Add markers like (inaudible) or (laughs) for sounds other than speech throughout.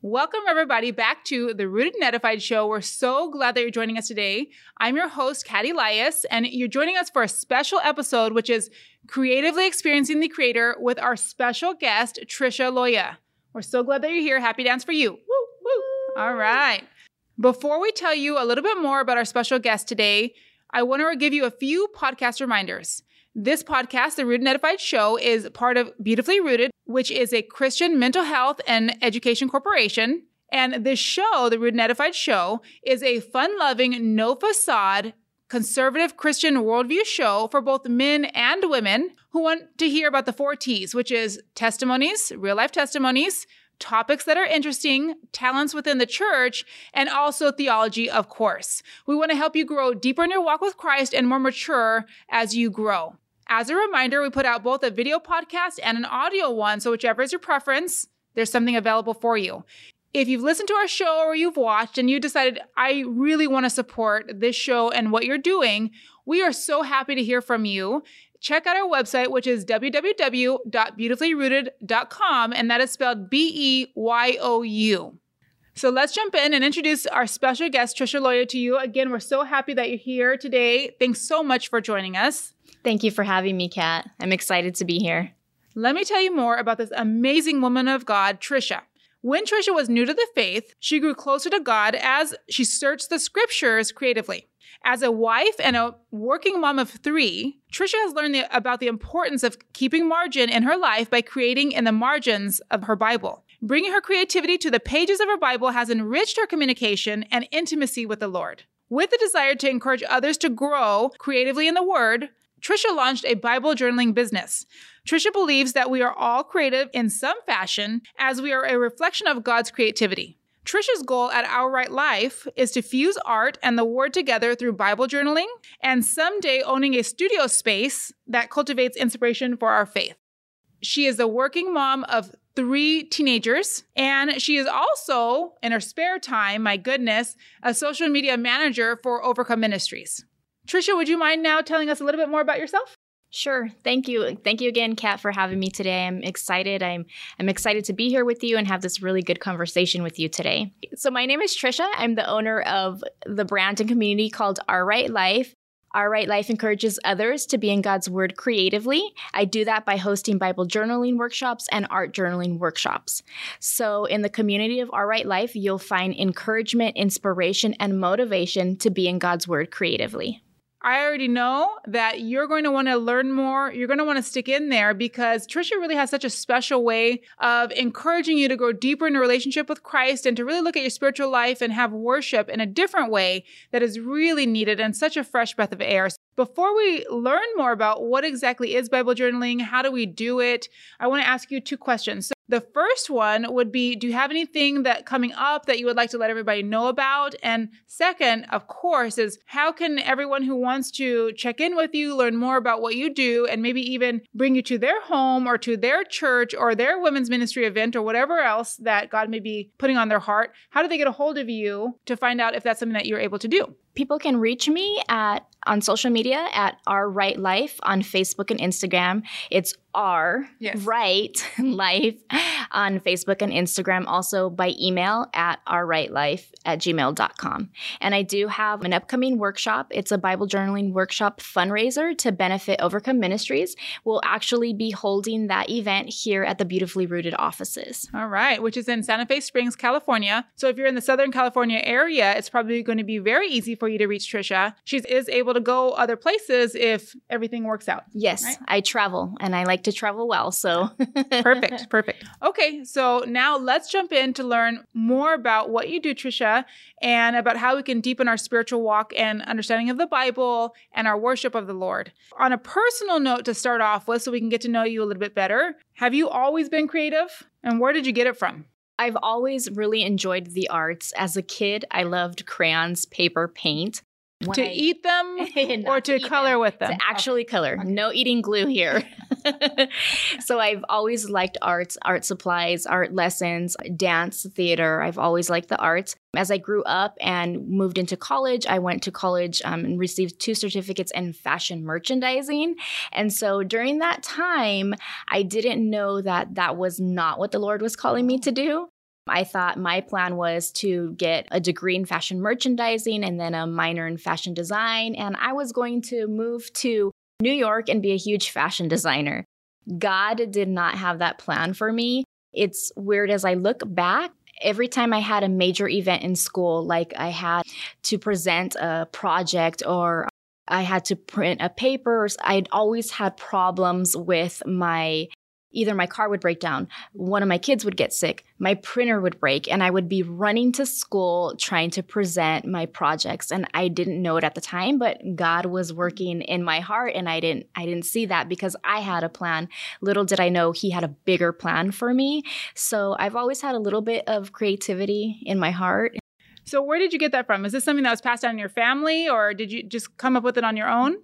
Welcome, everybody, back to the Rooted and Edified show. We're so glad that you're joining us today. I'm your host, Kat Elias, and you're joining us for a special episode, which is Creatively Experiencing the Creator with our special guest, Tricia Loya. We're so glad that you're here. Happy dance for you. Woo, woo. All right. Before we tell you a little bit more about our special guest today, I want to give you a few podcast reminders. This podcast, The Rooted and Edified Show, is part of Beyoutifully Rooted, which is a Christian mental health and education corporation. And this show, The Rooted and Edified Show, is a fun loving, no facade, conservative Christian worldview show for both men and women who want to hear about the four T's, which is testimonies, real life testimonies, topics that are interesting, talents within the church, and also theology, of course. We want to help you grow deeper in your walk with Christ and more mature as you grow. As a reminder, we put out both a video podcast and an audio one, so whichever is your preference, there's something available for you. If you've listened to our show or you've watched and you decided, I really want to support this show and what you're doing, we are so happy to hear from you. Check out our website, which is www.beyoutifully.rooted.com, and that is spelled B E Y O U. So let's jump in and introduce our special guest, Tricia Loya, to you. Again, we're so happy that you're here today. Thanks so much for joining us. Thank you for having me, Kat. I'm excited to be here. Let me tell you more about this amazing woman of God, Tricia. When Tricia was new to the faith, she grew closer to God as she searched the scriptures creatively. As a wife and a working mom of three, Tricia has learned the, about the importance of keeping margin in her life by creating in the margins of her Bible. Bringing her creativity to the pages of her Bible has enriched her communication and intimacy with the Lord. With the desire to encourage others to grow creatively in the Word, Tricia launched a Bible journaling business. Tricia believes that we are all creative in some fashion as we are a reflection of God's creativity. Tricia's goal at Our Write Life is to fuse art and the word together through Bible journaling and someday owning a studio space that cultivates inspiration for our faith. She is a working mom of three teenagers, and she is also, in her spare time, my goodness, a social media manager for Overcome Ministries. Tricia, would you mind now telling us a little bit more about yourself? Sure. Thank you. Thank you again, Kat, for having me today. I'm excited. I'm I'm excited to be here with you and have this really good conversation with you today. So my name is Tricia. I'm the owner of the brand and community called Our Write Life. Our Write Life encourages others to be in God's Word creatively. I do that by hosting Bible journaling workshops and art journaling workshops. So, in the community of Our Write Life, you'll find encouragement, inspiration, and motivation to be in God's Word creatively. I already know that you're going to want to learn more. You're going to want to stick in there because Tricia really has such a special way of encouraging you to go deeper in a relationship with Christ and to really look at your spiritual life and have worship in a different way that is really needed and such a fresh breath of air. Before we learn more about what exactly is Bible journaling, how do we do it, I want to ask you two questions. The first one would be Do you have anything that coming up that you would like to let everybody know about? And second, of course, is how can everyone who wants to check in with you, learn more about what you do, and maybe even bring you to their home or to their church or their women's ministry event or whatever else that God may be putting on their heart? How do they get a hold of you to find out if that's something that you're able to do? People can reach me at on social media at Our Write Life on Facebook and Instagram. It's R yes. Write (laughs) Life on Facebook and Instagram, also by email at ourwritelife at gmail.com. And I do have an upcoming workshop. It's a Bible journaling workshop fundraiser to benefit Overcome Ministries. We'll actually be holding that event here at the Beyoutifully Rooted offices. All right, which is in Santa Fe Springs, California. So if you're in the Southern California area, it's probably going to be very easy for you to reach Tricia. She is able to go other places if everything works out. Yes, right? I travel and I like to travel well. So (laughs) perfect, perfect. Okay, so now let's jump in to learn more about what you do, Tricia, and about how we can deepen our spiritual walk and understanding of the Bible and our worship of the Lord. On a personal note to start off with, so we can get to know you a little bit better, have you always been creative? And where did you get it from? I've always really enjoyed the arts. As a kid, I loved crayons, paper, paint. When to I, eat them (laughs) or to color them, with them? To actually okay. color. Okay. No eating glue here. (laughs) (laughs) so I've always liked arts, art supplies, art lessons, dance, theater. I've always liked the arts. As I grew up and moved into college, I went to college um, and received two certificates in fashion merchandising. And so during that time, I didn't know that that was not what the Lord was calling me to do. I thought my plan was to get a degree in fashion merchandising and then a minor in fashion design. And I was going to move to New York and be a huge fashion designer. God did not have that plan for me. It's weird as I look back. Every time I had a major event in school, like I had to present a project or I had to print a paper, I'd always had problems with my either my car would break down, one of my kids would get sick, my printer would break, and I would be running to school trying to present my projects. And I didn't know it at the time, but God was working in my heart and I didn't I didn't see that because I had a plan. Little did I know he had a bigger plan for me. So I've always had a little bit of creativity in my heart. So where did you get that from? Is this something that was passed down in your family or did you just come up with it on your own?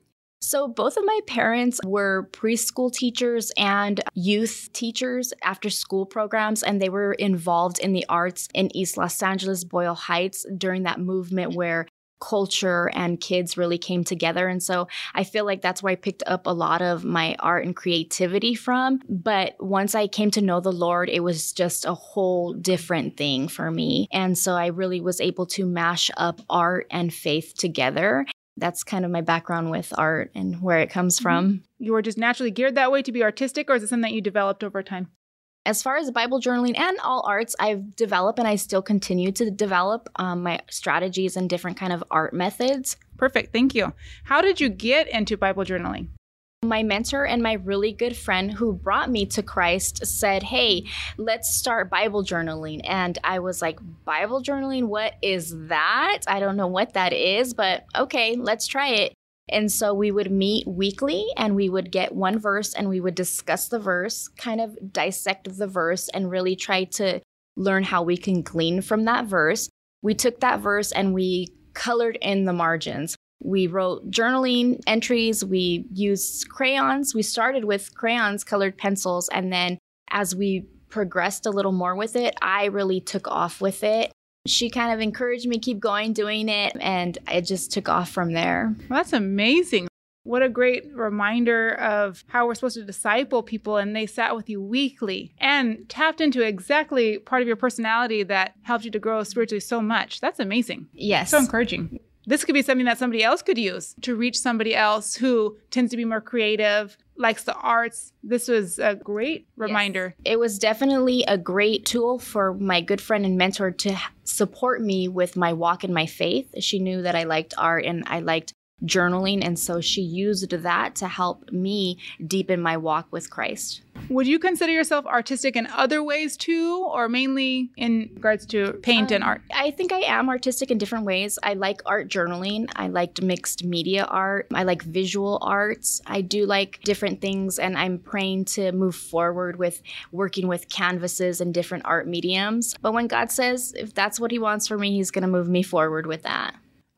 So, both of my parents were preschool teachers and youth teachers after school programs, and they were involved in the arts in East Los Angeles, Boyle Heights during that movement where culture and kids really came together. And so I feel like that's where I picked up a lot of my art and creativity from. But once I came to know the Lord, it was just a whole different thing for me. And so I really was able to mash up art and faith together that's kind of my background with art and where it comes mm-hmm. from. You were just naturally geared that way to be artistic, or is it something that you developed over time? As far as Bible journaling and all arts, I've developed and I still continue to develop um, my strategies and different kind of art methods. Perfect. Thank you. How did you get into Bible journaling? My mentor and my really good friend who brought me to Christ said, Hey, let's start Bible journaling. And I was like, Bible journaling? What is that? I don't know what that is, but okay, let's try it. And so we would meet weekly and we would get one verse and we would discuss the verse, kind of dissect the verse, and really try to learn how we can glean from that verse. We took that verse and we colored in the margins. We wrote journaling entries. We used crayons. We started with crayons, colored pencils, and then as we progressed a little more with it, I really took off with it. She kind of encouraged me keep going doing it and it just took off from there. Well, that's amazing. What a great reminder of how we're supposed to disciple people. And they sat with you weekly and tapped into exactly part of your personality that helped you to grow spiritually so much. That's amazing. Yes. So encouraging. This could be something that somebody else could use to reach somebody else who tends to be more creative, likes the arts. This was a great reminder. Yes. It was definitely a great tool for my good friend and mentor to support me with my walk in my faith. She knew that I liked art and I liked journaling. And so she used that to help me deepen my walk with Christ. Would you consider yourself artistic in other ways too, or mainly in regards to paint um, and art? I think I am artistic in different ways. I like art journaling. I liked mixed media art. I like visual arts. I do like different things, and I'm praying to move forward with working with canvases and different art mediums. But when God says, if that's what He wants for me, He's going to move me forward with that.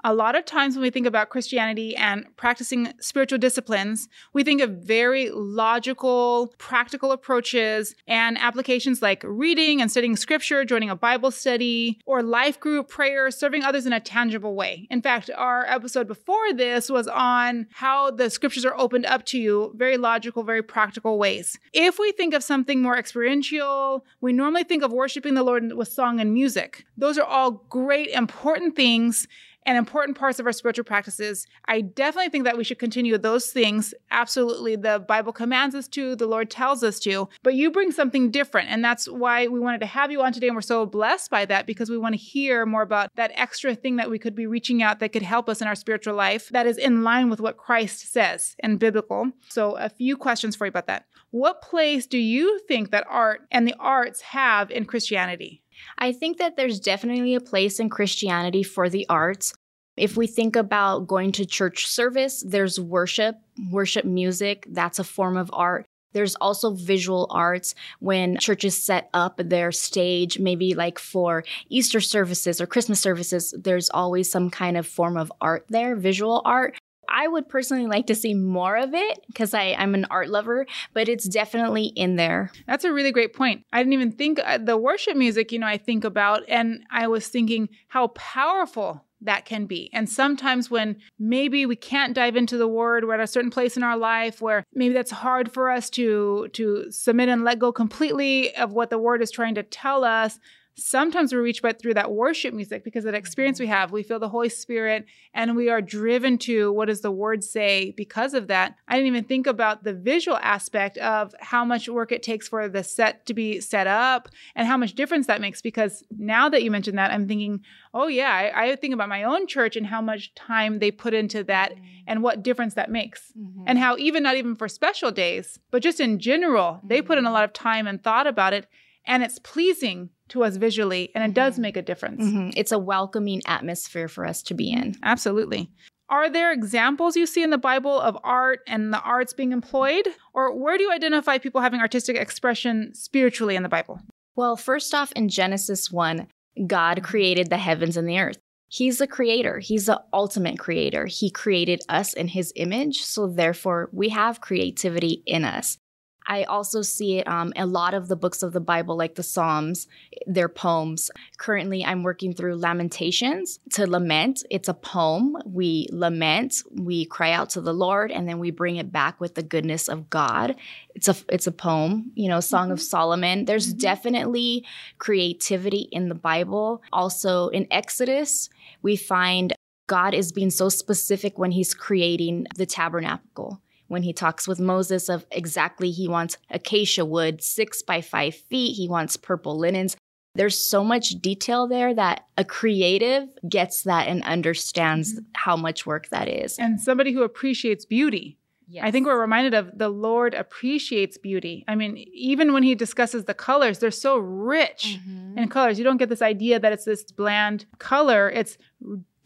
A lot of times when we think about Christianity and practicing spiritual disciplines, we think of very logical, practical approaches and applications like reading and studying scripture, joining a Bible study, or life group prayer, serving others in a tangible way. In fact, our episode before this was on how the scriptures are opened up to you, very logical, very practical ways. If we think of something more experiential, we normally think of worshiping the Lord with song and music. Those are all great, important things and important parts of our spiritual practices. I definitely think that we should continue those things. Absolutely. The Bible commands us to, the Lord tells us to, but you bring something different. And that's why we wanted to have you on today. And we're so blessed by that because we want to hear more about that extra thing that we could be reaching out that could help us in our spiritual life that is in line with what Christ says and biblical. So, a few questions for you about that. What place do you think that art and the arts have in Christianity? I think that there's definitely a place in Christianity for the arts. If we think about going to church service, there's worship, worship music, that's a form of art. There's also visual arts when churches set up their stage, maybe like for Easter services or Christmas services, there's always some kind of form of art there, visual art. I would personally like to see more of it because I'm an art lover, but it's definitely in there. That's a really great point. I didn't even think uh, the worship music, you know, I think about, and I was thinking how powerful that can be. And sometimes when maybe we can't dive into the word, we're at a certain place in our life where maybe that's hard for us to to submit and let go completely of what the word is trying to tell us sometimes we're reached by through that worship music because of that experience we have. We feel the Holy Spirit and we are driven to what does the word say because of that. I didn't even think about the visual aspect of how much work it takes for the set to be set up and how much difference that makes. Because now that you mentioned that, I'm thinking, oh, yeah, I, I think about my own church and how much time they put into that mm-hmm. and what difference that makes. Mm-hmm. And how, even not even for special days, but just in general, mm-hmm. they put in a mm-hmm. lot of time and thought about it and it's pleasing to us visually and it does mm-hmm. make a difference. Mm-hmm. It's a welcoming atmosphere for us to be in. Absolutely. Are there examples you see in the Bible of art and the arts being employed? Or where do you identify people having artistic expression spiritually in the Bible? Well, first off, in Genesis 1, God created the heavens and the earth. He's the creator. He's the ultimate creator. He created us in his image. So, therefore, we have creativity in us. I also see it um, a lot of the books of the Bible, like the Psalms, they're poems. Currently, I'm working through Lamentations to lament. It's a poem. We lament, we cry out to the Lord, and then we bring it back with the goodness of God. It's a it's a poem, you know, Song mm-hmm. of Solomon. There's mm-hmm. definitely creativity in the Bible. Also in Exodus, we find God is being so specific when he's creating the tabernacle when he talks with Moses of exactly he wants acacia wood, six by five feet, he wants purple linens. There's so much detail there that a creative gets that and understands mm-hmm. how much work that is. And somebody who appreciates beauty. Yes. I think we're reminded of the Lord appreciates beauty. I mean, even when he discusses the colors, they're so rich mm-hmm. in colors. You don't get this idea that it's this bland color. It's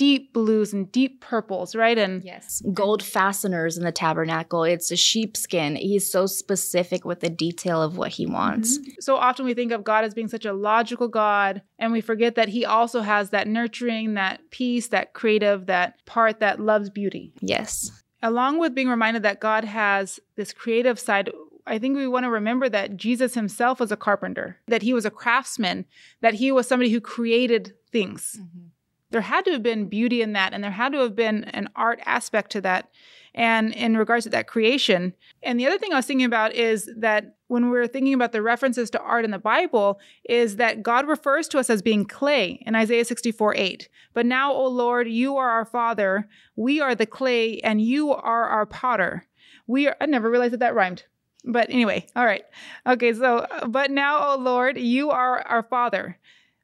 deep blues and deep purples, right? And yes, gold fasteners in the tabernacle. It's a sheepskin. He's so specific with the detail of what he wants. Mm-hmm. So often we think of God as being such a logical God, and we forget that he also has that nurturing, that peace, that creative, that part that loves beauty. Yes. Along with being reminded that God has this creative side, I think we want to remember that Jesus himself was a carpenter, that he was a craftsman, that he was somebody who created things. Mm-hmm there had to have been beauty in that and there had to have been an art aspect to that and in regards to that creation. And the other thing i was thinking about is that when we're thinking about the references to art in the bible is that god refers to us as being clay in isaiah 64 8 but now o lord you are our father we are the clay and you are our potter. We are i never realized that that rhymed. But anyway all right. Okay so but now o lord you are our father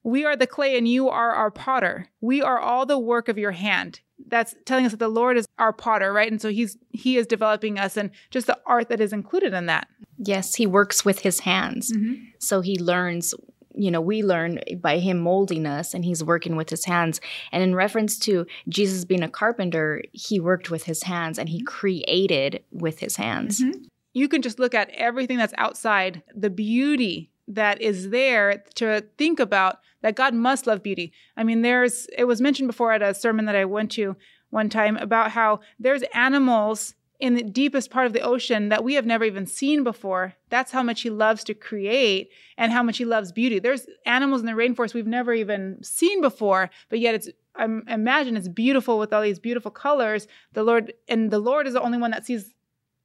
we are the clay and you are our potter. We are all the work of your hand. That's telling us that the Lord is our potter, right? And so he's he is developing us and just the art that is included in that. Yes, he works with his hands. Mm-hmm. So he learns you know, we learn by him molding us and he's working with his hands. And in reference to Jesus being a carpenter, he worked with his hands and he created with his hands. Mm-hmm. You can just look at everything that's outside, the beauty that is there to think about that God must love beauty. I mean, there's, it was mentioned before at a sermon that I went to one time about how there's animals in the deepest part of the ocean that we have never even seen before. That's how much he loves to create and how much he loves beauty. There's animals in the rainforest we've never even seen before, but yet it's I imagine it's beautiful with all these beautiful colors. The Lord and the Lord is the only one that sees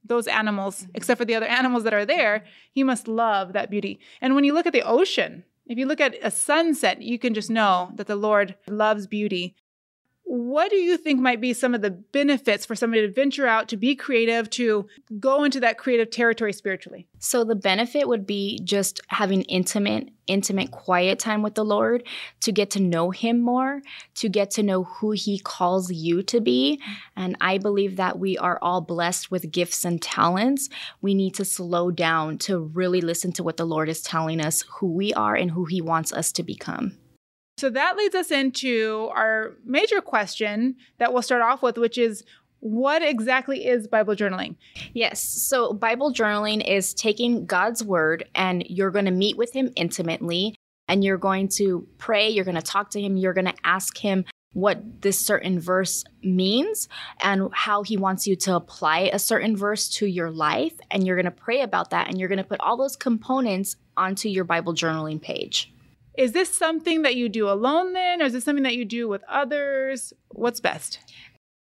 those animals, mm-hmm. except for the other (laughs) animals that are there. He must love that beauty. And when you look at the ocean, if you look at a sunset, you can just know that the Lord loves beauty. What do you think might be some of the benefits for somebody to venture out, to be creative, to go into that creative territory spiritually? So, the benefit would be just having intimate, intimate, quiet time with the Lord, to get to know Him more, to get to know who He calls you to be. And I believe that we are all blessed with gifts and talents. We need to slow down to really listen to what the Lord is telling us, who we are, and who He wants us to become. So that leads us into our major question that we'll start off with, which is what exactly is Bible journaling? Yes. So, Bible journaling is taking God's word and you're going to meet with Him intimately and you're going to pray, you're going to talk to Him, you're going to ask Him what this certain verse means and how He wants you to apply a certain verse to your life. And you're going to pray about that and you're going to put all those components onto your Bible journaling page. Is this something that you do alone then, or is this something that you do with others? What's best?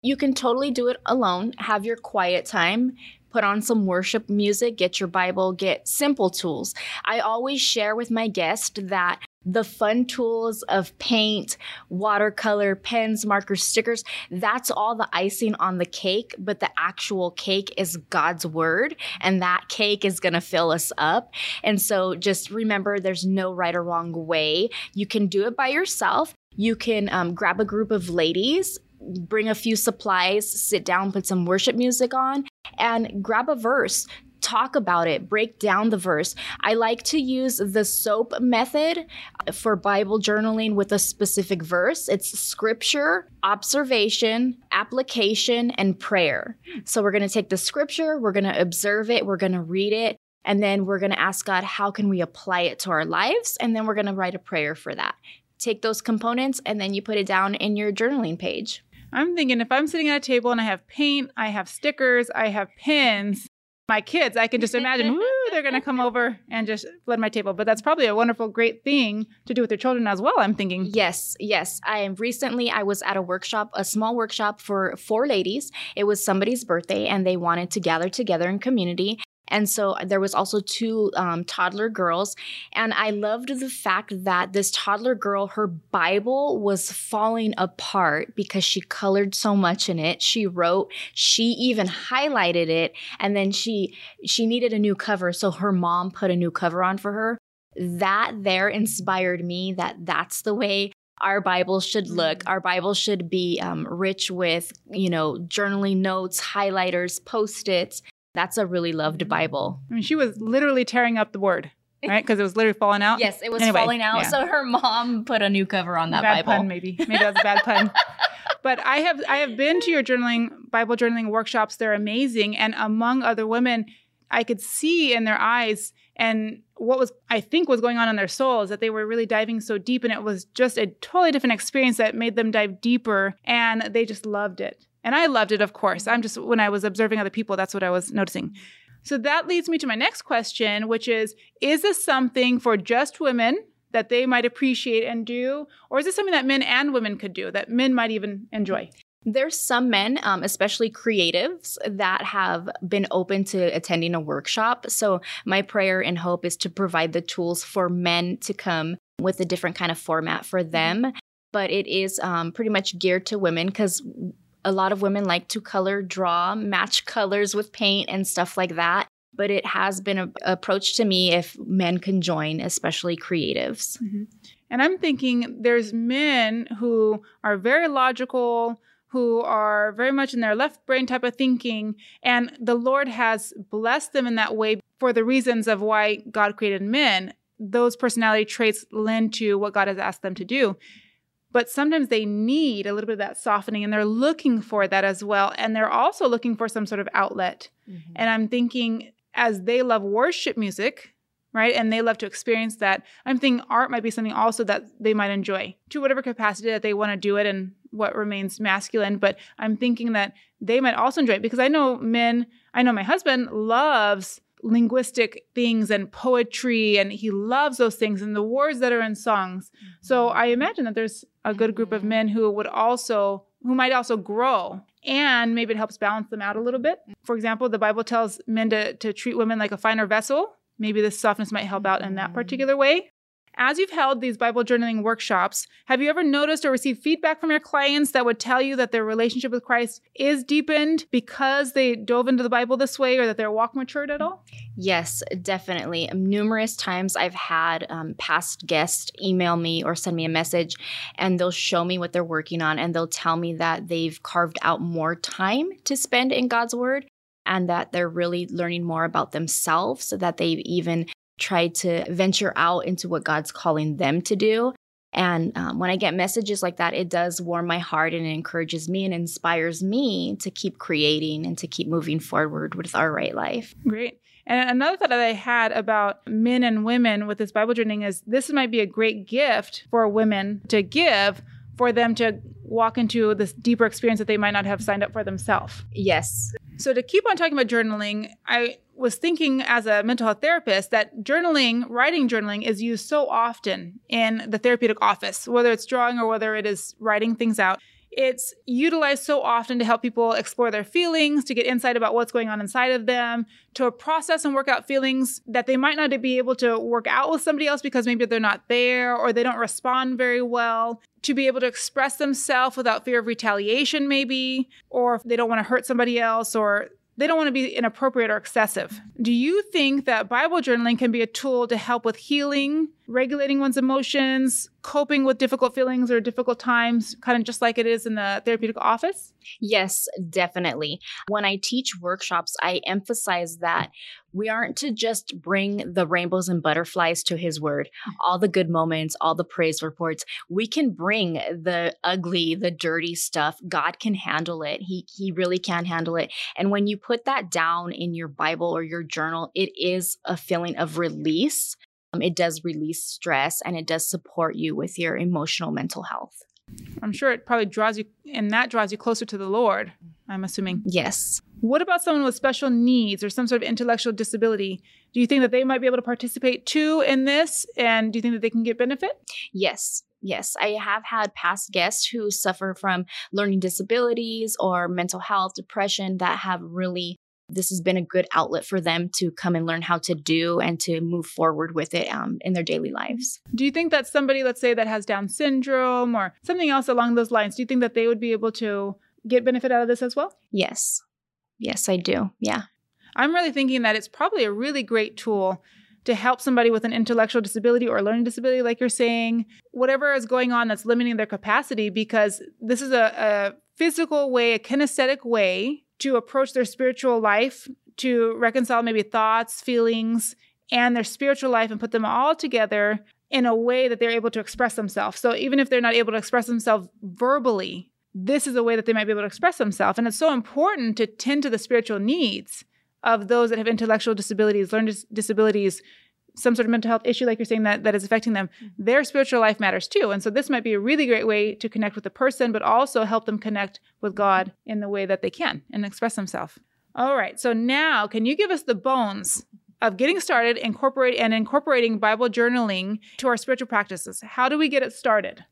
You can totally do it alone. Have your quiet time. Put on some worship music, get your Bible, get simple tools. I always share with my guests that the fun tools of paint, watercolor, pens, markers, stickers, that's all the icing on the cake, but the actual cake is God's word, and that cake is gonna fill us up. And so just remember there's no right or wrong way. You can do it by yourself. You can um, grab a group of ladies bring a few supplies, sit down, put some worship music on, and grab a verse talk about it, break down the verse. I like to use the SOAP method for Bible journaling with a specific verse. It's scripture, observation, application, and prayer. So we're going to take the scripture, we're going to observe it, we're going to read it, and then we're going to ask God, how can we apply it to our lives? And then we're going to write a prayer for that. Take those components and then you put it down in your journaling page. I'm thinking if I'm sitting at a table and I have paint, I have stickers, I have pins, my kids, I can just imagine, (laughs) woo, they're going to come over and just flood my table. But that's probably a wonderful, great thing to do with your children as well. I'm thinking. Yes, yes. I recently I was at a workshop, a small workshop for four ladies. It was somebody's birthday, and they wanted to gather together in community. And so there was also two um, toddler girls. And I loved the fact that this toddler girl, her Bible was falling apart because she colored so much in it. She wrote, she even highlighted it. And then she, she needed a new cover. So her mom put a new cover on for her. That there inspired me that that's the way our Bible should look. Mm. Our Bible should be um, rich with, you know, journaling notes, highlighters, post its, that's a really loved mm-hmm. Bible. I mean, she was literally tearing up the word, (laughs) right? Because it was literally falling out. Yes, it was anyway, falling out. Yeah. So her mom put a new cover on that bad Bible. Pun, maybe. Maybe that's a bad pun. (laughs) But I have I have been to your journaling Bible journaling workshops. They're amazing, and among other women, I could see in their eyes and what was I think was going on in their souls that they were really diving so deep, and it was just a totally different experience that made them dive deeper, and they just loved it. And I loved it, of course. I'm just, when I was observing other people, that's what I was noticing. So that leads me to my next question, which is Is this something for just women that they might appreciate and do? Or is this something that men and women could do that men might even enjoy? There's some men, um, especially creatives, that have been open to attending a workshop. So, my prayer and hope is to provide the tools for men to come with a different kind of format for them. But it is um, pretty much geared to women because a lot of women like to color, draw, match colors with paint and stuff like that. But it has been a, approach to me if men can join, especially creatives. Mm-hmm. And I'm thinking there's men who are very logical, who are very much in their left brain type of thinking. And the Lord has blessed them in that way for the reasons of why God created men. Those personality traits lend to what God has asked them to do but sometimes they need a little bit of that softening and they're looking for that as well and they're also looking for some sort of outlet mm-hmm. and i'm thinking as they love worship music right and they love to experience that i'm thinking art might be something also that they might enjoy to whatever capacity that they want to do it and what remains masculine but i'm thinking that they might also enjoy it because i know men i know my husband loves linguistic things and poetry and he loves those things and the words that are in songs mm-hmm. so i imagine that there's a good group of mm-hmm. men who would also who might also grow and maybe it helps balance them out a little bit for example the bible tells men to, to treat women like a finer vessel maybe this softness might help out in that mm-hmm. particular way as you've held these Bible journaling workshops, have you ever noticed or received feedback from your clients that would tell you that their relationship with Christ is deepened because they dove into the Bible this way or that their walk matured at all? Yes, definitely. Numerous times I've had um, past guests email me or send me a message and they'll show me what they're working on and they'll tell me that they've carved out more time to spend in God's Word and that they're really learning more about themselves so that they've even try to venture out into what God's calling them to do. And um, when I get messages like that, it does warm my heart and it encourages me and inspires me to keep creating and to keep moving forward with our write life. Great. And another thought that I had about men and women with this Bible journeying is this might be a great gift for women to give for them to walk into this deeper experience that they might not have signed up for themselves. Yes. So to keep on talking about journaling, I was thinking as a mental health therapist that journaling, writing journaling is used so often in the therapeutic office, whether it's drawing or whether it is writing things out. It's utilized so often to help people explore their feelings, to get insight about what's going on inside of them, to process and work out feelings that they might not be able to work out with somebody else because maybe they're not there or they don't respond very well, to be able to express themselves without fear of retaliation, maybe, or if they don't want to hurt somebody else or they don't want to be inappropriate or excessive. Do you think that Bible journaling can be a tool to help with healing, regulating one's emotions, coping with difficult feelings or difficult times, kind of just like it is in the therapeutic office? Yes, definitely. When I teach workshops, I emphasize that we aren't to just bring the rainbows and butterflies to his word, all the good moments, all the praise reports. We can bring the ugly, the dirty stuff. God can handle it. He he really can handle it. And when you put that down in your Bible or your journal, it is a feeling of release Um, it does release stress and it does support you with your emotional mental health. I'm sure it probably draws you, and that draws you closer to the Lord, I'm assuming. Yes. What about someone with special needs or some sort of intellectual disability? Do you think that they might be able to participate too in this? And do you think that they can get benefit? Yes. Yes, I have had past guests who suffer from learning disabilities or mental health, depression that have really this has been a good outlet for them to come and learn how to do and to move forward with it um, in their daily lives. Do you think that somebody, let's say, that has Down syndrome or something else along those lines, do you think that they would be able to get benefit out of this as well? Yes. Yes, I do. Yeah. I'm really thinking that it's probably a really great tool to help somebody with an intellectual disability or learning disability, like you're saying, whatever is going on that's limiting their capacity, because this is a, a physical way, a kinesthetic way to approach their spiritual life, to reconcile maybe thoughts, feelings, and their spiritual life and put them all together in a way that they're able to express themselves. So even if they're not able to express themselves verbally, this is a way that they might be able to express themselves. And it's so important to tend to the spiritual needs of those that have intellectual disabilities, learning dis- disabilities, some sort of mental health issue, like you're saying, that, that is affecting them, mm-hmm. their spiritual life matters too. And so this might be a really great way to connect with the person, but also help them connect with God in the way that they can and express themselves. All right. So now, can you give us the bones of getting started incorporate and incorporating Bible journaling to our spiritual practices? How do we get it started?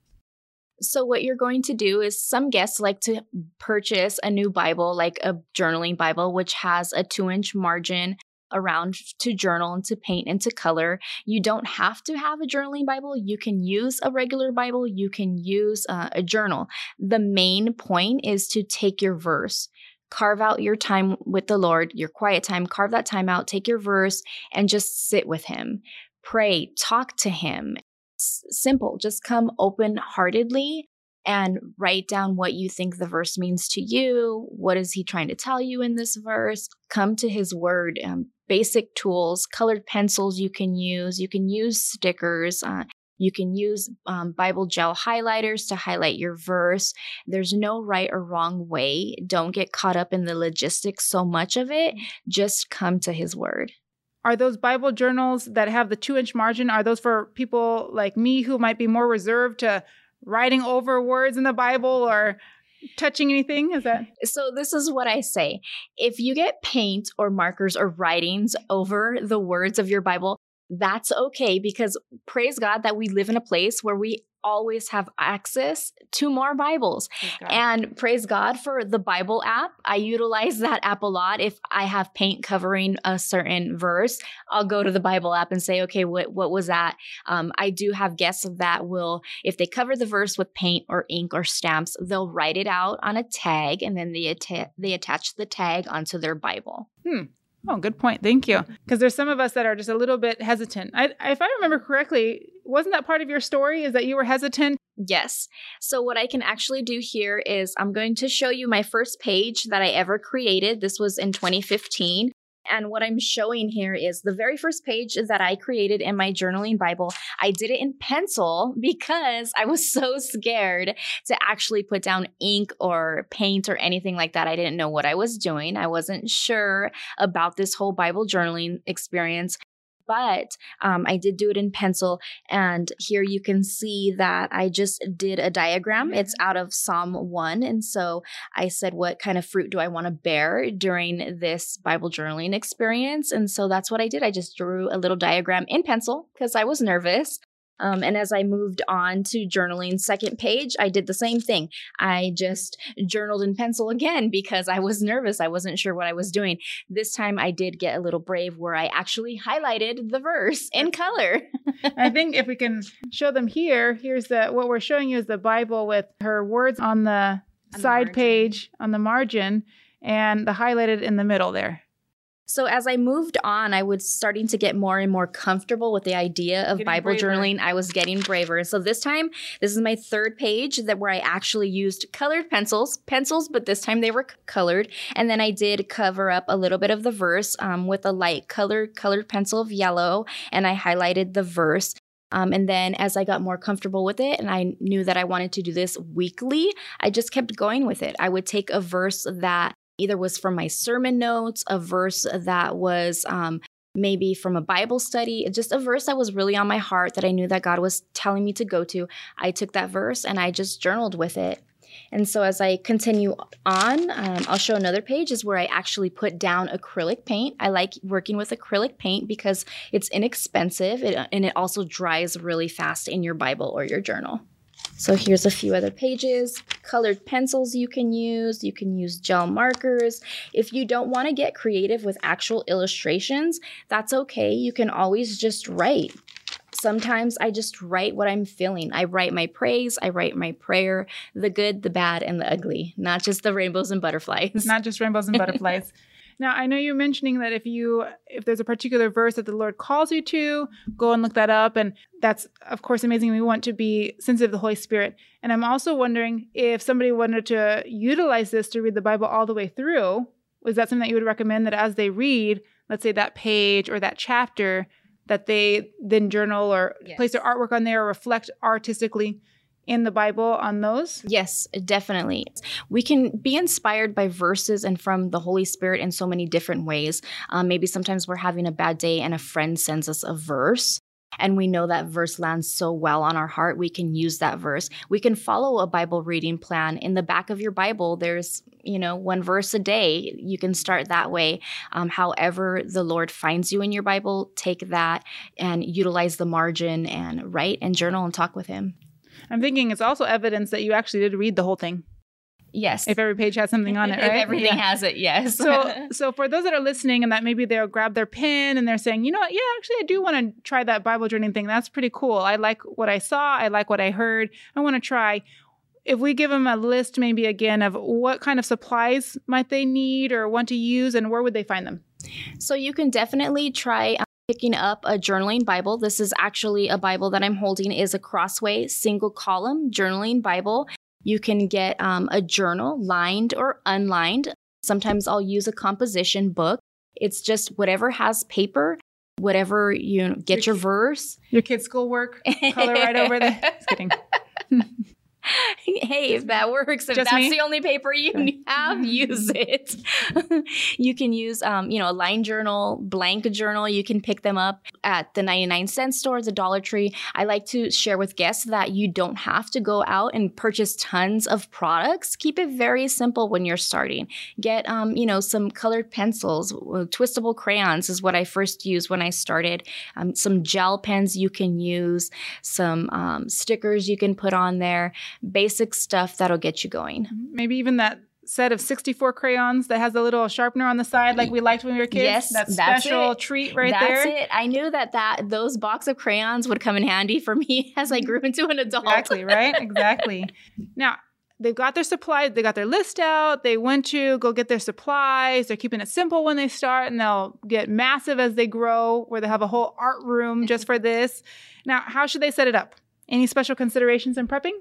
So, what you're going to do is some guests like to purchase a new Bible, like a journaling Bible, which has a two inch margin around to journal and to paint and to color. You don't have to have a journaling Bible. You can use a regular Bible, you can use uh, a journal. The main point is to take your verse. Carve out your time with the Lord, your quiet time, carve that time out, take your verse, and just sit with Him. Pray, talk to Him. Simple. Just come open heartedly and write down what you think the verse means to you. What is he trying to tell you in this verse? Come to his word. Um, basic tools, colored pencils you can use. You can use stickers. Uh, you can use um, Bible gel highlighters to highlight your verse. There's no right or wrong way. Don't get caught up in the logistics so much of it. Just come to his word. Are those Bible journals that have the two inch margin? Are those for people like me who might be more reserved to writing over words in the Bible or touching anything? Is that so? This is what I say. If you get paint or markers or writings over the words of your Bible, that's okay because praise God that we live in a place where we always have access to more Bibles. And praise God for the Bible app. I utilize that app a lot. If I have paint covering a certain verse, I'll go to the Bible app and say, okay, what, what was that? Um, I do have guests that will, if they cover the verse with paint or ink or stamps, they'll write it out on a tag and then they, atta- they attach the tag onto their Bible. Hmm. Oh, good point. Thank you. Because there's some of us that are just a little bit hesitant. I, if I remember correctly, wasn't that part of your story? Is that you were hesitant? Yes. So, what I can actually do here is I'm going to show you my first page that I ever created. This was in 2015. And what I'm showing here is the very first page that I created in my journaling Bible. I did it in pencil because I was so scared to actually put down ink or paint or anything like that. I didn't know what I was doing. I wasn't sure about this whole Bible journaling experience but um, I did do it in pencil. And here you can see that I just did a diagram. It's out of Psalm 1. And so I said, what kind of fruit do I want to bear during this Bible journaling experience? And so that's what I did. I just drew a little diagram in pencil because I was nervous. Um, and as I moved on to journaling, second page, I did the same thing. I just journaled in pencil again because I was nervous. I wasn't sure what I was doing. This time I did get a little brave where I actually highlighted the verse in color. (laughs) I think if we can show them here, here's the what we're showing you is the Bible with her words on the On side margin. page on the margin and the highlighted in the middle there. So as I moved on, I was starting to get more and more comfortable with the idea of Getting Bible braver. journaling. I was getting braver. So this time, this is my third page that where I actually used colored pencils, pencils, but this time they were colored. And then I did cover up a little bit of the verse um, with a light color, colored pencil of yellow, and I highlighted the verse. Um, and then as I got more comfortable with it and I knew that I wanted to do this weekly, I just kept going with it. I would take a verse that either was from my sermon notes, a verse that was um, maybe from a Bible study, just a verse that was really on my heart that I knew that God was telling me to go to. I took that verse and I just journaled with it. And so as I continue on, um, I'll show another page is where I actually put down acrylic paint. I like working with acrylic paint because it's inexpensive and it also dries really fast in your Bible or your journal. So here's a few other pages. Colored pencils you can use. You can use gel markers. If you don't want to get creative with actual illustrations, that's okay. You can always just write. Sometimes I just write what I'm feeling. I write my praise, I write my prayer, the good, the bad, and the ugly, not just the rainbows and butterflies. not just rainbows and (laughs) butterflies. Now, I know you're mentioning that if you if there's a particular verse that the Lord calls you to, go and look that up and that's of course amazing. We want to be sensitive to the Holy Spirit. And I'm also wondering if somebody wanted to utilize this to read the Bible all the way through, was that something that you would recommend that as they read, let's say that page or that chapter, that they then journal or Yes. place their artwork on there or reflect artistically in the Bible on those? Yes, definitely. We can be inspired by verses and from the Holy Spirit in so many different ways. Um, maybe sometimes we're having a bad day and a friend sends us a verse. And we know that verse lands so well on our heart, we can use that verse. We can follow a Bible reading plan. In the back of your Bible, there's, you know, one verse a day. You can start that way. Um, however, the Lord finds you in your Bible, take that and utilize the margin and write and journal and talk with Him. I'm thinking it's also evidence that you actually did read the whole thing. Yes. If every page has something on it, if right? everything Yeah. has it, yes. so (laughs) so for those that are listening and that maybe they'll grab their pen and they're saying you know what yeah actually i do want to try that bible journeying thing that's pretty cool i like what i saw i like what i heard i want to try if we give them a list maybe again of what kind of supplies might they need or want to use and where would they find them So you can definitely try um, picking up a journaling Bible. This is actually a Bible that I'm holding is a Crossway single column journaling Bible. You can get um, a journal lined or unlined. Sometimes I'll use a composition book. It's just whatever has paper, whatever you know, get your verse. your kids schoolwork color right over there (laughs) just kidding (laughs) (laughs) hey, if that works, if Just that's me? the only paper you have, use it. (laughs) you can use, um, you know, a line journal, blank journal. You can pick them up at the 99 cent store, the Dollar Tree. I like to share with guests that you don't have to go out and purchase tons of products. Keep it very simple when you're starting. Get, um, you know, some colored pencils, uh, twistable crayons is what I first used when I started. Um, some gel pens you can use, some um, stickers you can put on there basic stuff that'll get you going. Mm-hmm. maybe even that set of 64 crayons that has a little sharpener on the side like we liked when we were kids Yes, that that's special it. treat right That's there that's it. I knew that that those box of crayons would come in handy for me (laughs) as I grew mm-hmm. into an adult. Exactly, right? Exactly. (laughs) now, they've got their supplies, they got their list out, they went to go get their supplies. They're keeping it simple when they start, and they'll get massive as they grow, where they have a whole art room just for this. Now, how should they set it up? Any special considerations in prepping?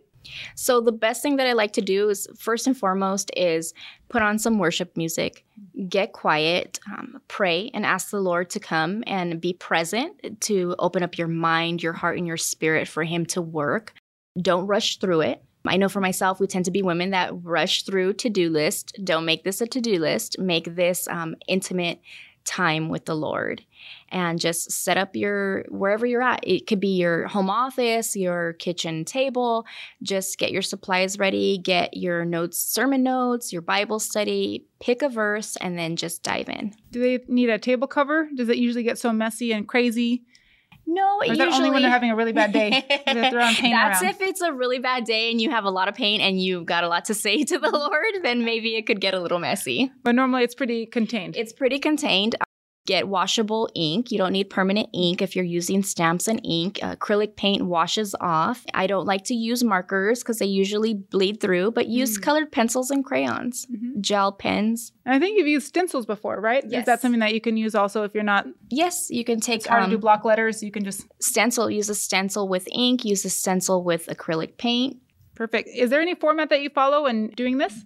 So the best thing that I like to do is first and foremost is put on some worship music, get quiet, um, pray, and ask the Lord to come and be present to open up your mind, your heart, and your spirit for Him to work. Don't rush through it. I know for myself, we tend to be women that rush through to do list. Don't make this a to do list. Make this um, intimate time with the Lord and just set up your wherever you're at. It could be your home office, your kitchen table. Just get your supplies ready, get your notes, sermon notes, your Bible study, pick a verse, and then just dive in. Do they need a table cover? Does it usually get so messy and crazy? No, Or is usually only when they're having a really bad day? (laughs) Paint That's around. if it's a really bad day and you have a lot of pain and you've got a lot to say (laughs) to the Lord, then maybe it could get a little messy. But normally it's pretty contained. It's pretty contained. Get washable ink. You don't need permanent ink if you're using stamps and ink. Acrylic paint washes off. I don't like to use markers because they usually bleed through, but use Mm. colored pencils and crayons, Mhm. gel pens. And I think you've used stencils before, right? Yes. Is that something that you can use also if you're not Yes, you can take it's hard to do um, block letters? You can just stencil. Use a stencil with ink. Use a stencil with acrylic paint. perfect. Is there any format that you follow in doing this?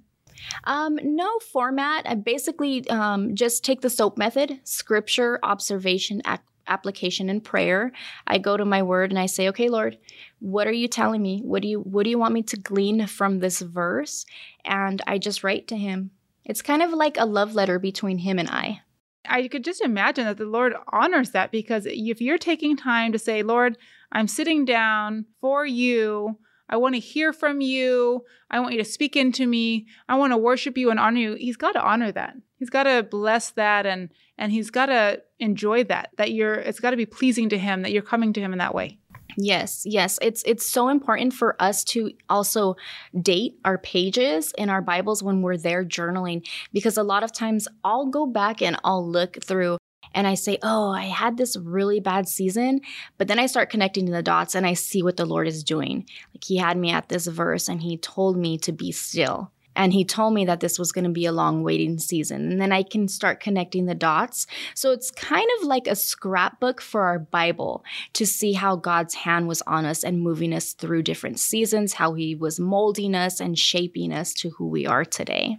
Um, no format. I basically um, just take the SOAP method: scripture, observation, ac- application, and prayer. I go to my word and I say, "Okay, Lord, what are you telling me? What do you What do you want me to glean from this verse?" And I just write to Him. It's kind of like a love letter between Him and I. I could just imagine that the Lord honors that because if you're taking time to say, Lord, I'm sitting down for you. I want to hear from you. I want you to speak into me. I want to worship you and honor you. He's got to honor that. He's got to bless that and and he's got to enjoy that. That you're it's got to be pleasing to him that you're coming to him in that way. Yes, yes. It's it's so important for us to also date our pages in our Bibles when we're there journaling because a lot of times I'll go back and I'll look through and I say, "Oh, I had this really bad season," but then I start connecting the dots and I see what the Lord is doing. Like he had me at this verse and he told me to be still. And he told me that this was going to be a long waiting season. And then I can start connecting the dots. So it's kind of like a scrapbook for our Bible to see how God's hand was on us and moving us through different seasons, how He was molding us and shaping us to who we are today.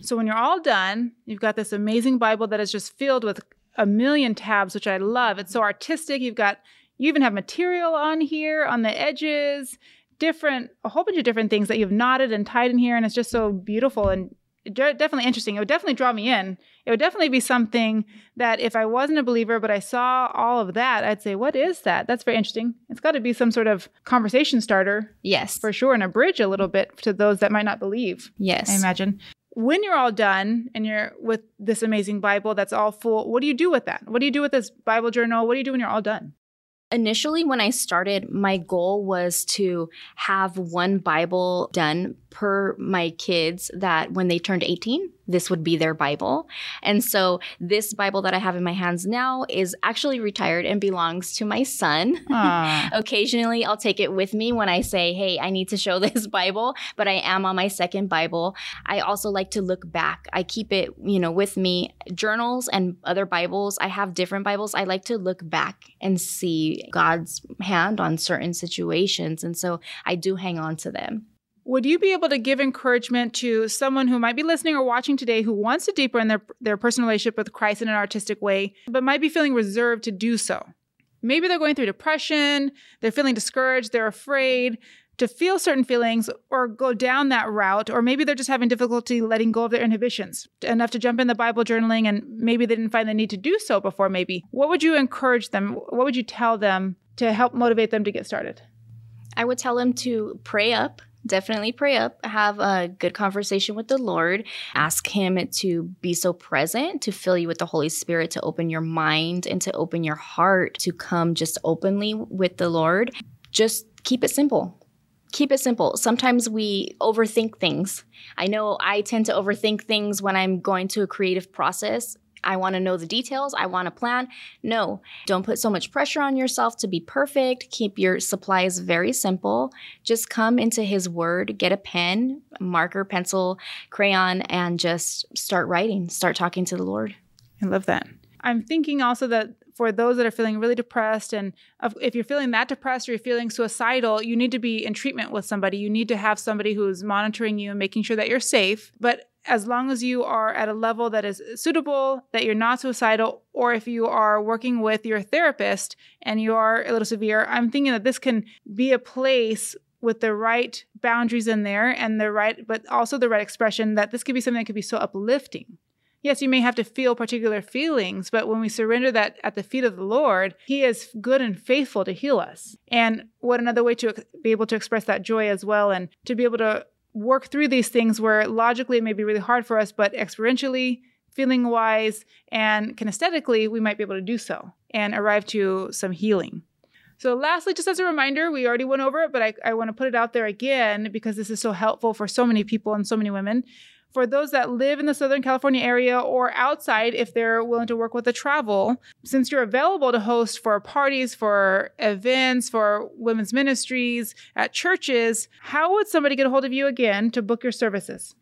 So when you're all done, you've got this amazing Bible that is just filled with a million tabs, which I love. It's so artistic. You've got you even have material on here on the edges, different a whole bunch of different things that you've knotted and tied in here, and it's just so beautiful and definitely interesting. It would definitely draw me in. It would definitely be something that if I wasn't a believer, but I saw all of that, I'd say, "What is that? That's very interesting." It's got to be some sort of conversation starter Yes. for sure, and a bridge a little bit to those that might not believe. yes. I imagine. When you're all done and you're with this amazing Bible that's all full, what do you do with that? What do you do with this Bible journal? What do you do when you're all done? Initially, when I started, my goal was to have one Bible done per my kids that when they turned 18, this would be their Bible. And so, this Bible that I have in my hands now is actually retired and belongs to my son. Ah. (laughs) Occasionally, I'll take it with me when I say, Hey, I need to show (laughs) this Bible, but I am on my second Bible. I also like to look back. I keep it, you know, with me. Journals and other Bibles, I have different Bibles. I like to look back and see God's hand on certain situations. And so I do hang on to them. Would you be able to give encouragement to someone who might be listening or watching today who wants to deepen their, their personal relationship with Christ in an artistic way, but might be feeling reserved to do so? Maybe they're going through depression, they're feeling discouraged, they're afraid to feel certain feelings or go down that route, or maybe they're just having difficulty letting go of their inhibitions enough to jump in the Bible journaling and maybe they didn't find the need to do so before, maybe. What would you encourage them? What would you tell them to help motivate them to get started? I would tell them to pray up. Definitely pray up, have a good conversation with the Lord, ask Him to be so present, to fill you with the Holy Spirit, to open your mind and to open your heart to come just openly with the Lord. Just keep it simple. Keep it simple. Sometimes we overthink things. I know I tend to overthink things when I'm going to a creative process. I want to know the details. I want to plan. No, don't put so much pressure on yourself to be perfect. Keep your supplies very simple. Just come into His Word, get a pen, marker, pencil, crayon, and just start writing. Start talking to the Lord. I love that. I'm thinking also that for those that are feeling really depressed, and if you're feeling that depressed or you're feeling suicidal, you need to be in treatment with somebody. You need to have somebody who's monitoring you and making sure that you're safe. But as long as you are at a level that is suitable, that you're not suicidal, or if you are working with your therapist and you are a little severe, I'm thinking that this can be a place with the right boundaries in there and the right, but also the right expression that this could be something that could be so uplifting. Yes, you may have to feel particular feelings, but when we surrender that at the feet of the Lord, He is good and faithful to heal us. And what another way to be able to express that joy as well and to be able to work through these things where logically it may be really hard for us, but experientially, feeling wise, and kinesthetically, we might be able to do so and arrive to some healing. So, lastly, just as a reminder, we already went over it, but I, I want to put it out there again because this is so helpful for so many people and so many women. For those that live in the Southern California area or outside, if they're willing to work with the travel, since you're available to host for parties, for events, for women's ministries, at churches, how would somebody get a hold of you again to book your services?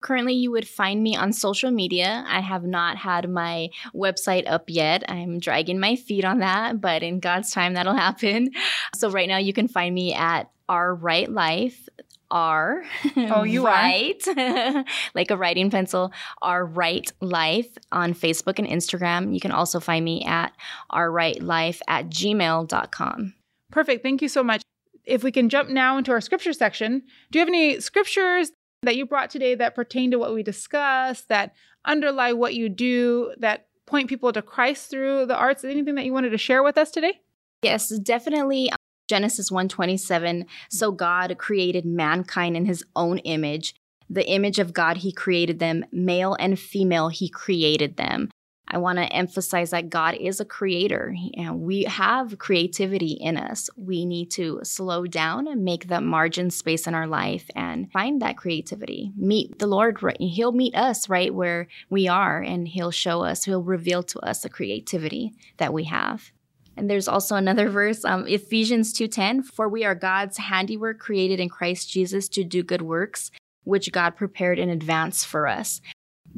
Currently, you would find me on social media. I have not had my website up yet. I'm dragging my feet on that, but in God's time, that'll (laughs) happen. So, right now, you can find me at Our Write Life. R. Oh, you right. (laughs) like a writing pencil. Our Write Life on Facebook and Instagram. You can also find me at Our Write Life at gmail.com. Perfect. Thank you so much. If we can jump now into our scripture section, do you have any scriptures that you brought today that pertain to what we discussed, that underlie what you do, that point people to Christ through the arts? Anything that you wanted to share with us today? Yes, definitely. Genesis 127 so God created mankind in his own image the image of God he created them male and female he created them I want to emphasize that God is a creator and we have creativity in us. We need to slow down and make that margin space in our life and find that creativity. Meet the Lord, right? He'll meet us right where we are and He'll show us, He'll reveal to us the creativity that we have. And there's also another (laughs) verse, um, Ephesians 2:10, for we are God's handiwork created in Christ Jesus to do good works, which God prepared in advance for us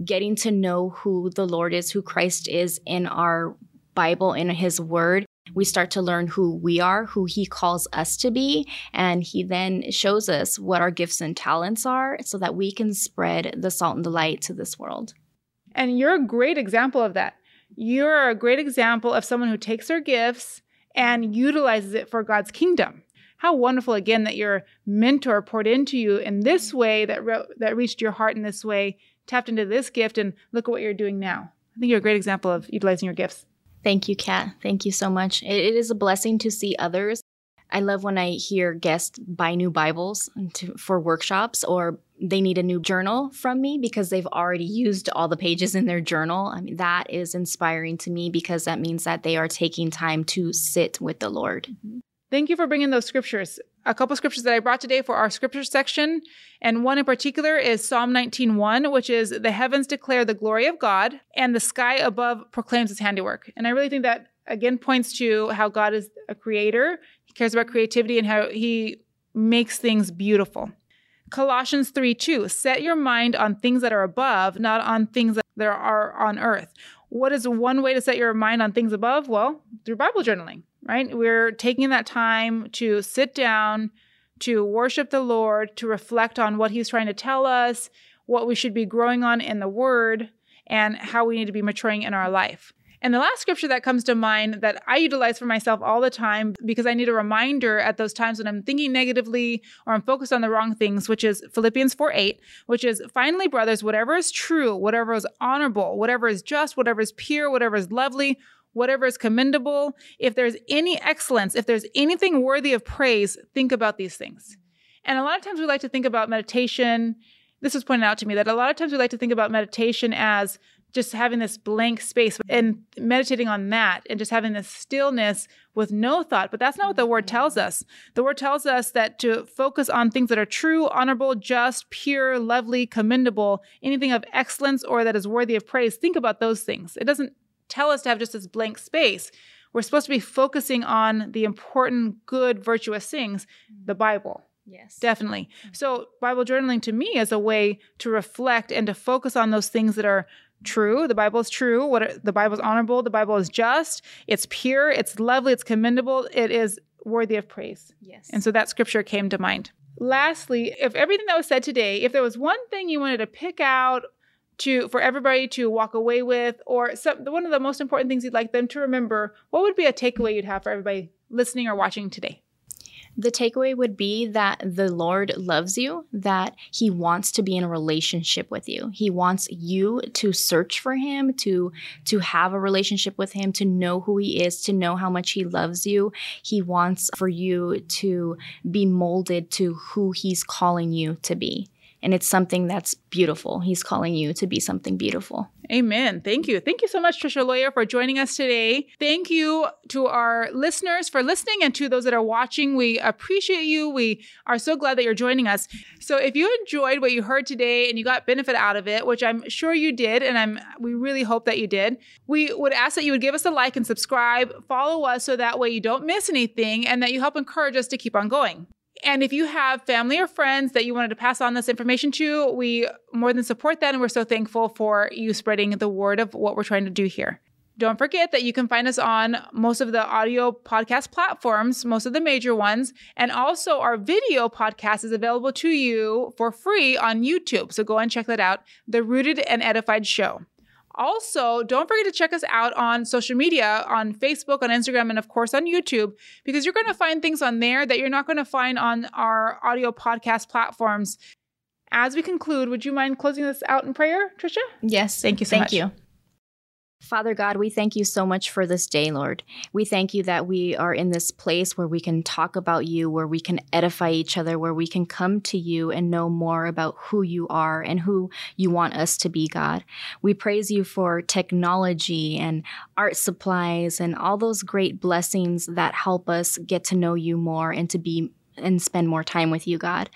getting to know who the Lord is, who Christ is in our Bible, in His Word, we start to learn who we are, who He calls us to be. And He then shows us what our gifts and talents are so that we can spread the salt and the light to this world. And you're a great example of that. You're a great example of someone who takes their gifts and utilizes it for God's kingdom. How wonderful again that your mentor poured into you in this way that re- that reached your heart in this way tapped into this gift and look at what you're doing now. I think you're a great example of utilizing your gifts. Thank you, Kat. Thank you so much. it, it is a blessing to see others. I love when I hear guests buy new Bibles to, for workshops or they need a new journal from me because they've already used all the pages in their journal. I mean, that is inspiring to me because that means that they are taking time to sit with the Lord. Mm-hmm. Thank you for bringing those scriptures. A couple scriptures that I brought today for our scripture section, and one in particular is Psalm 19:1, which is the heavens declare the glory of God and the sky above proclaims his handiwork. And I really think that again points to how God is a creator. He cares about creativity and how he makes things beautiful. Colossians 3 2, set your mind on things that are above, not on things that are on earth. What is one way to set your mind on things above? Well, through Bible journaling right? We're taking that time to sit down, to worship the Lord, to reflect on what He's trying to tell us, what we should be growing on in the Word, and how we need to be maturing in our life. And the last scripture that comes to mind that I utilize for myself all the time because I need a reminder at those times when I'm thinking negatively or I'm focused on the wrong things, which is Philippians 4 8, which is finally, brothers, whatever is true, whatever is honorable, whatever is just, whatever is pure, whatever is lovely, whatever is commendable, if there's any excellence, if there's anything worthy of praise, think about these things. And a lot of times we like to think about meditation. This was pointed out to me that a lot of times we like to think about meditation as just having this blank space and meditating on that and just having this stillness with no thought. But that's not what the word tells us. The word tells us that to focus on things that are true, honorable, just, pure, lovely, commendable, anything of excellence or that is worthy of praise, think about those things. It doesn't tell us to have just this blank space. We're supposed to be focusing on the important, good, virtuous things, the Bible. Yes. Definitely. Mm-hmm. So, Bible journaling to me is a way to reflect and to focus on those things that are true. The Bible is true. What the Bible is honorable. The Bible is just. It's pure. It's lovely. It's commendable. It is worthy of praise. Yes. And so that scripture came to mind. Lastly, if everything that was said today, if there was one thing you wanted to pick out to for everybody to walk away with or some one of the most important things you'd like them to remember what would be a takeaway you'd have for everybody listening or watching today the takeaway would be that the Lord loves you, that He wants to be in a relationship with you. He wants you to search for Him, to, to have a relationship with Him, to know who He is, to know how much He loves you. He wants for you to be molded to who He's calling you to be. And it's something that's beautiful. He's calling you to be something beautiful. Amen. Thank you. Thank you so much, Tricia Loya, for joining us today. Thank you to our listeners for listening and to those that are watching. We appreciate you. We are so glad that you're joining us. So if you enjoyed what you heard today and you got benefit out of it, which I'm sure you did, and I'm we really hope that you did, we would ask that you would give us a like and subscribe, follow us so that way you don't miss anything and that you help encourage us to keep on going. And if you have family or friends that you wanted to pass on this information to, we more than support that. And we're so thankful for you spreading the word of what we're trying to do here. Don't forget that you can find us on most of the audio podcast platforms, most of the major ones. And also, our video podcast is available to you for free on YouTube. So go and check that out The Rooted and Edified Show. Also, don't forget to check us out on social media on Facebook, on Instagram, and of course on YouTube, because you're going to find things on there that you're not going to find on our audio podcast platforms. As we conclude, would you mind closing this out in prayer, Tricia? Yes. Thank you so thank much. you. Father God, we thank you so much for this day, Lord. We thank you that we are in this place where we can talk about you, where we can edify each other, where we can come to you and know more about who you are and who you want us to be, God. We praise you for technology and art supplies and all those great blessings that help us get to know you more and to be and spend more time with you, God.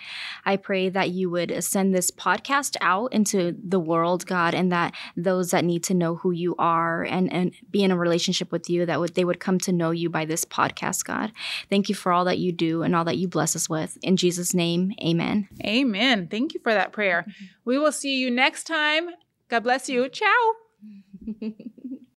I pray that you would send this podcast out into the world, God, and that those that need to know who you are and, and be in a relationship with you, that would they would come to know you by this podcast, God. Thank you for all that you do and all that you bless us with. In Jesus' name, amen. Amen. Thank you for that prayer. (laughs) We will see you next time. God bless you. Ciao. (laughs)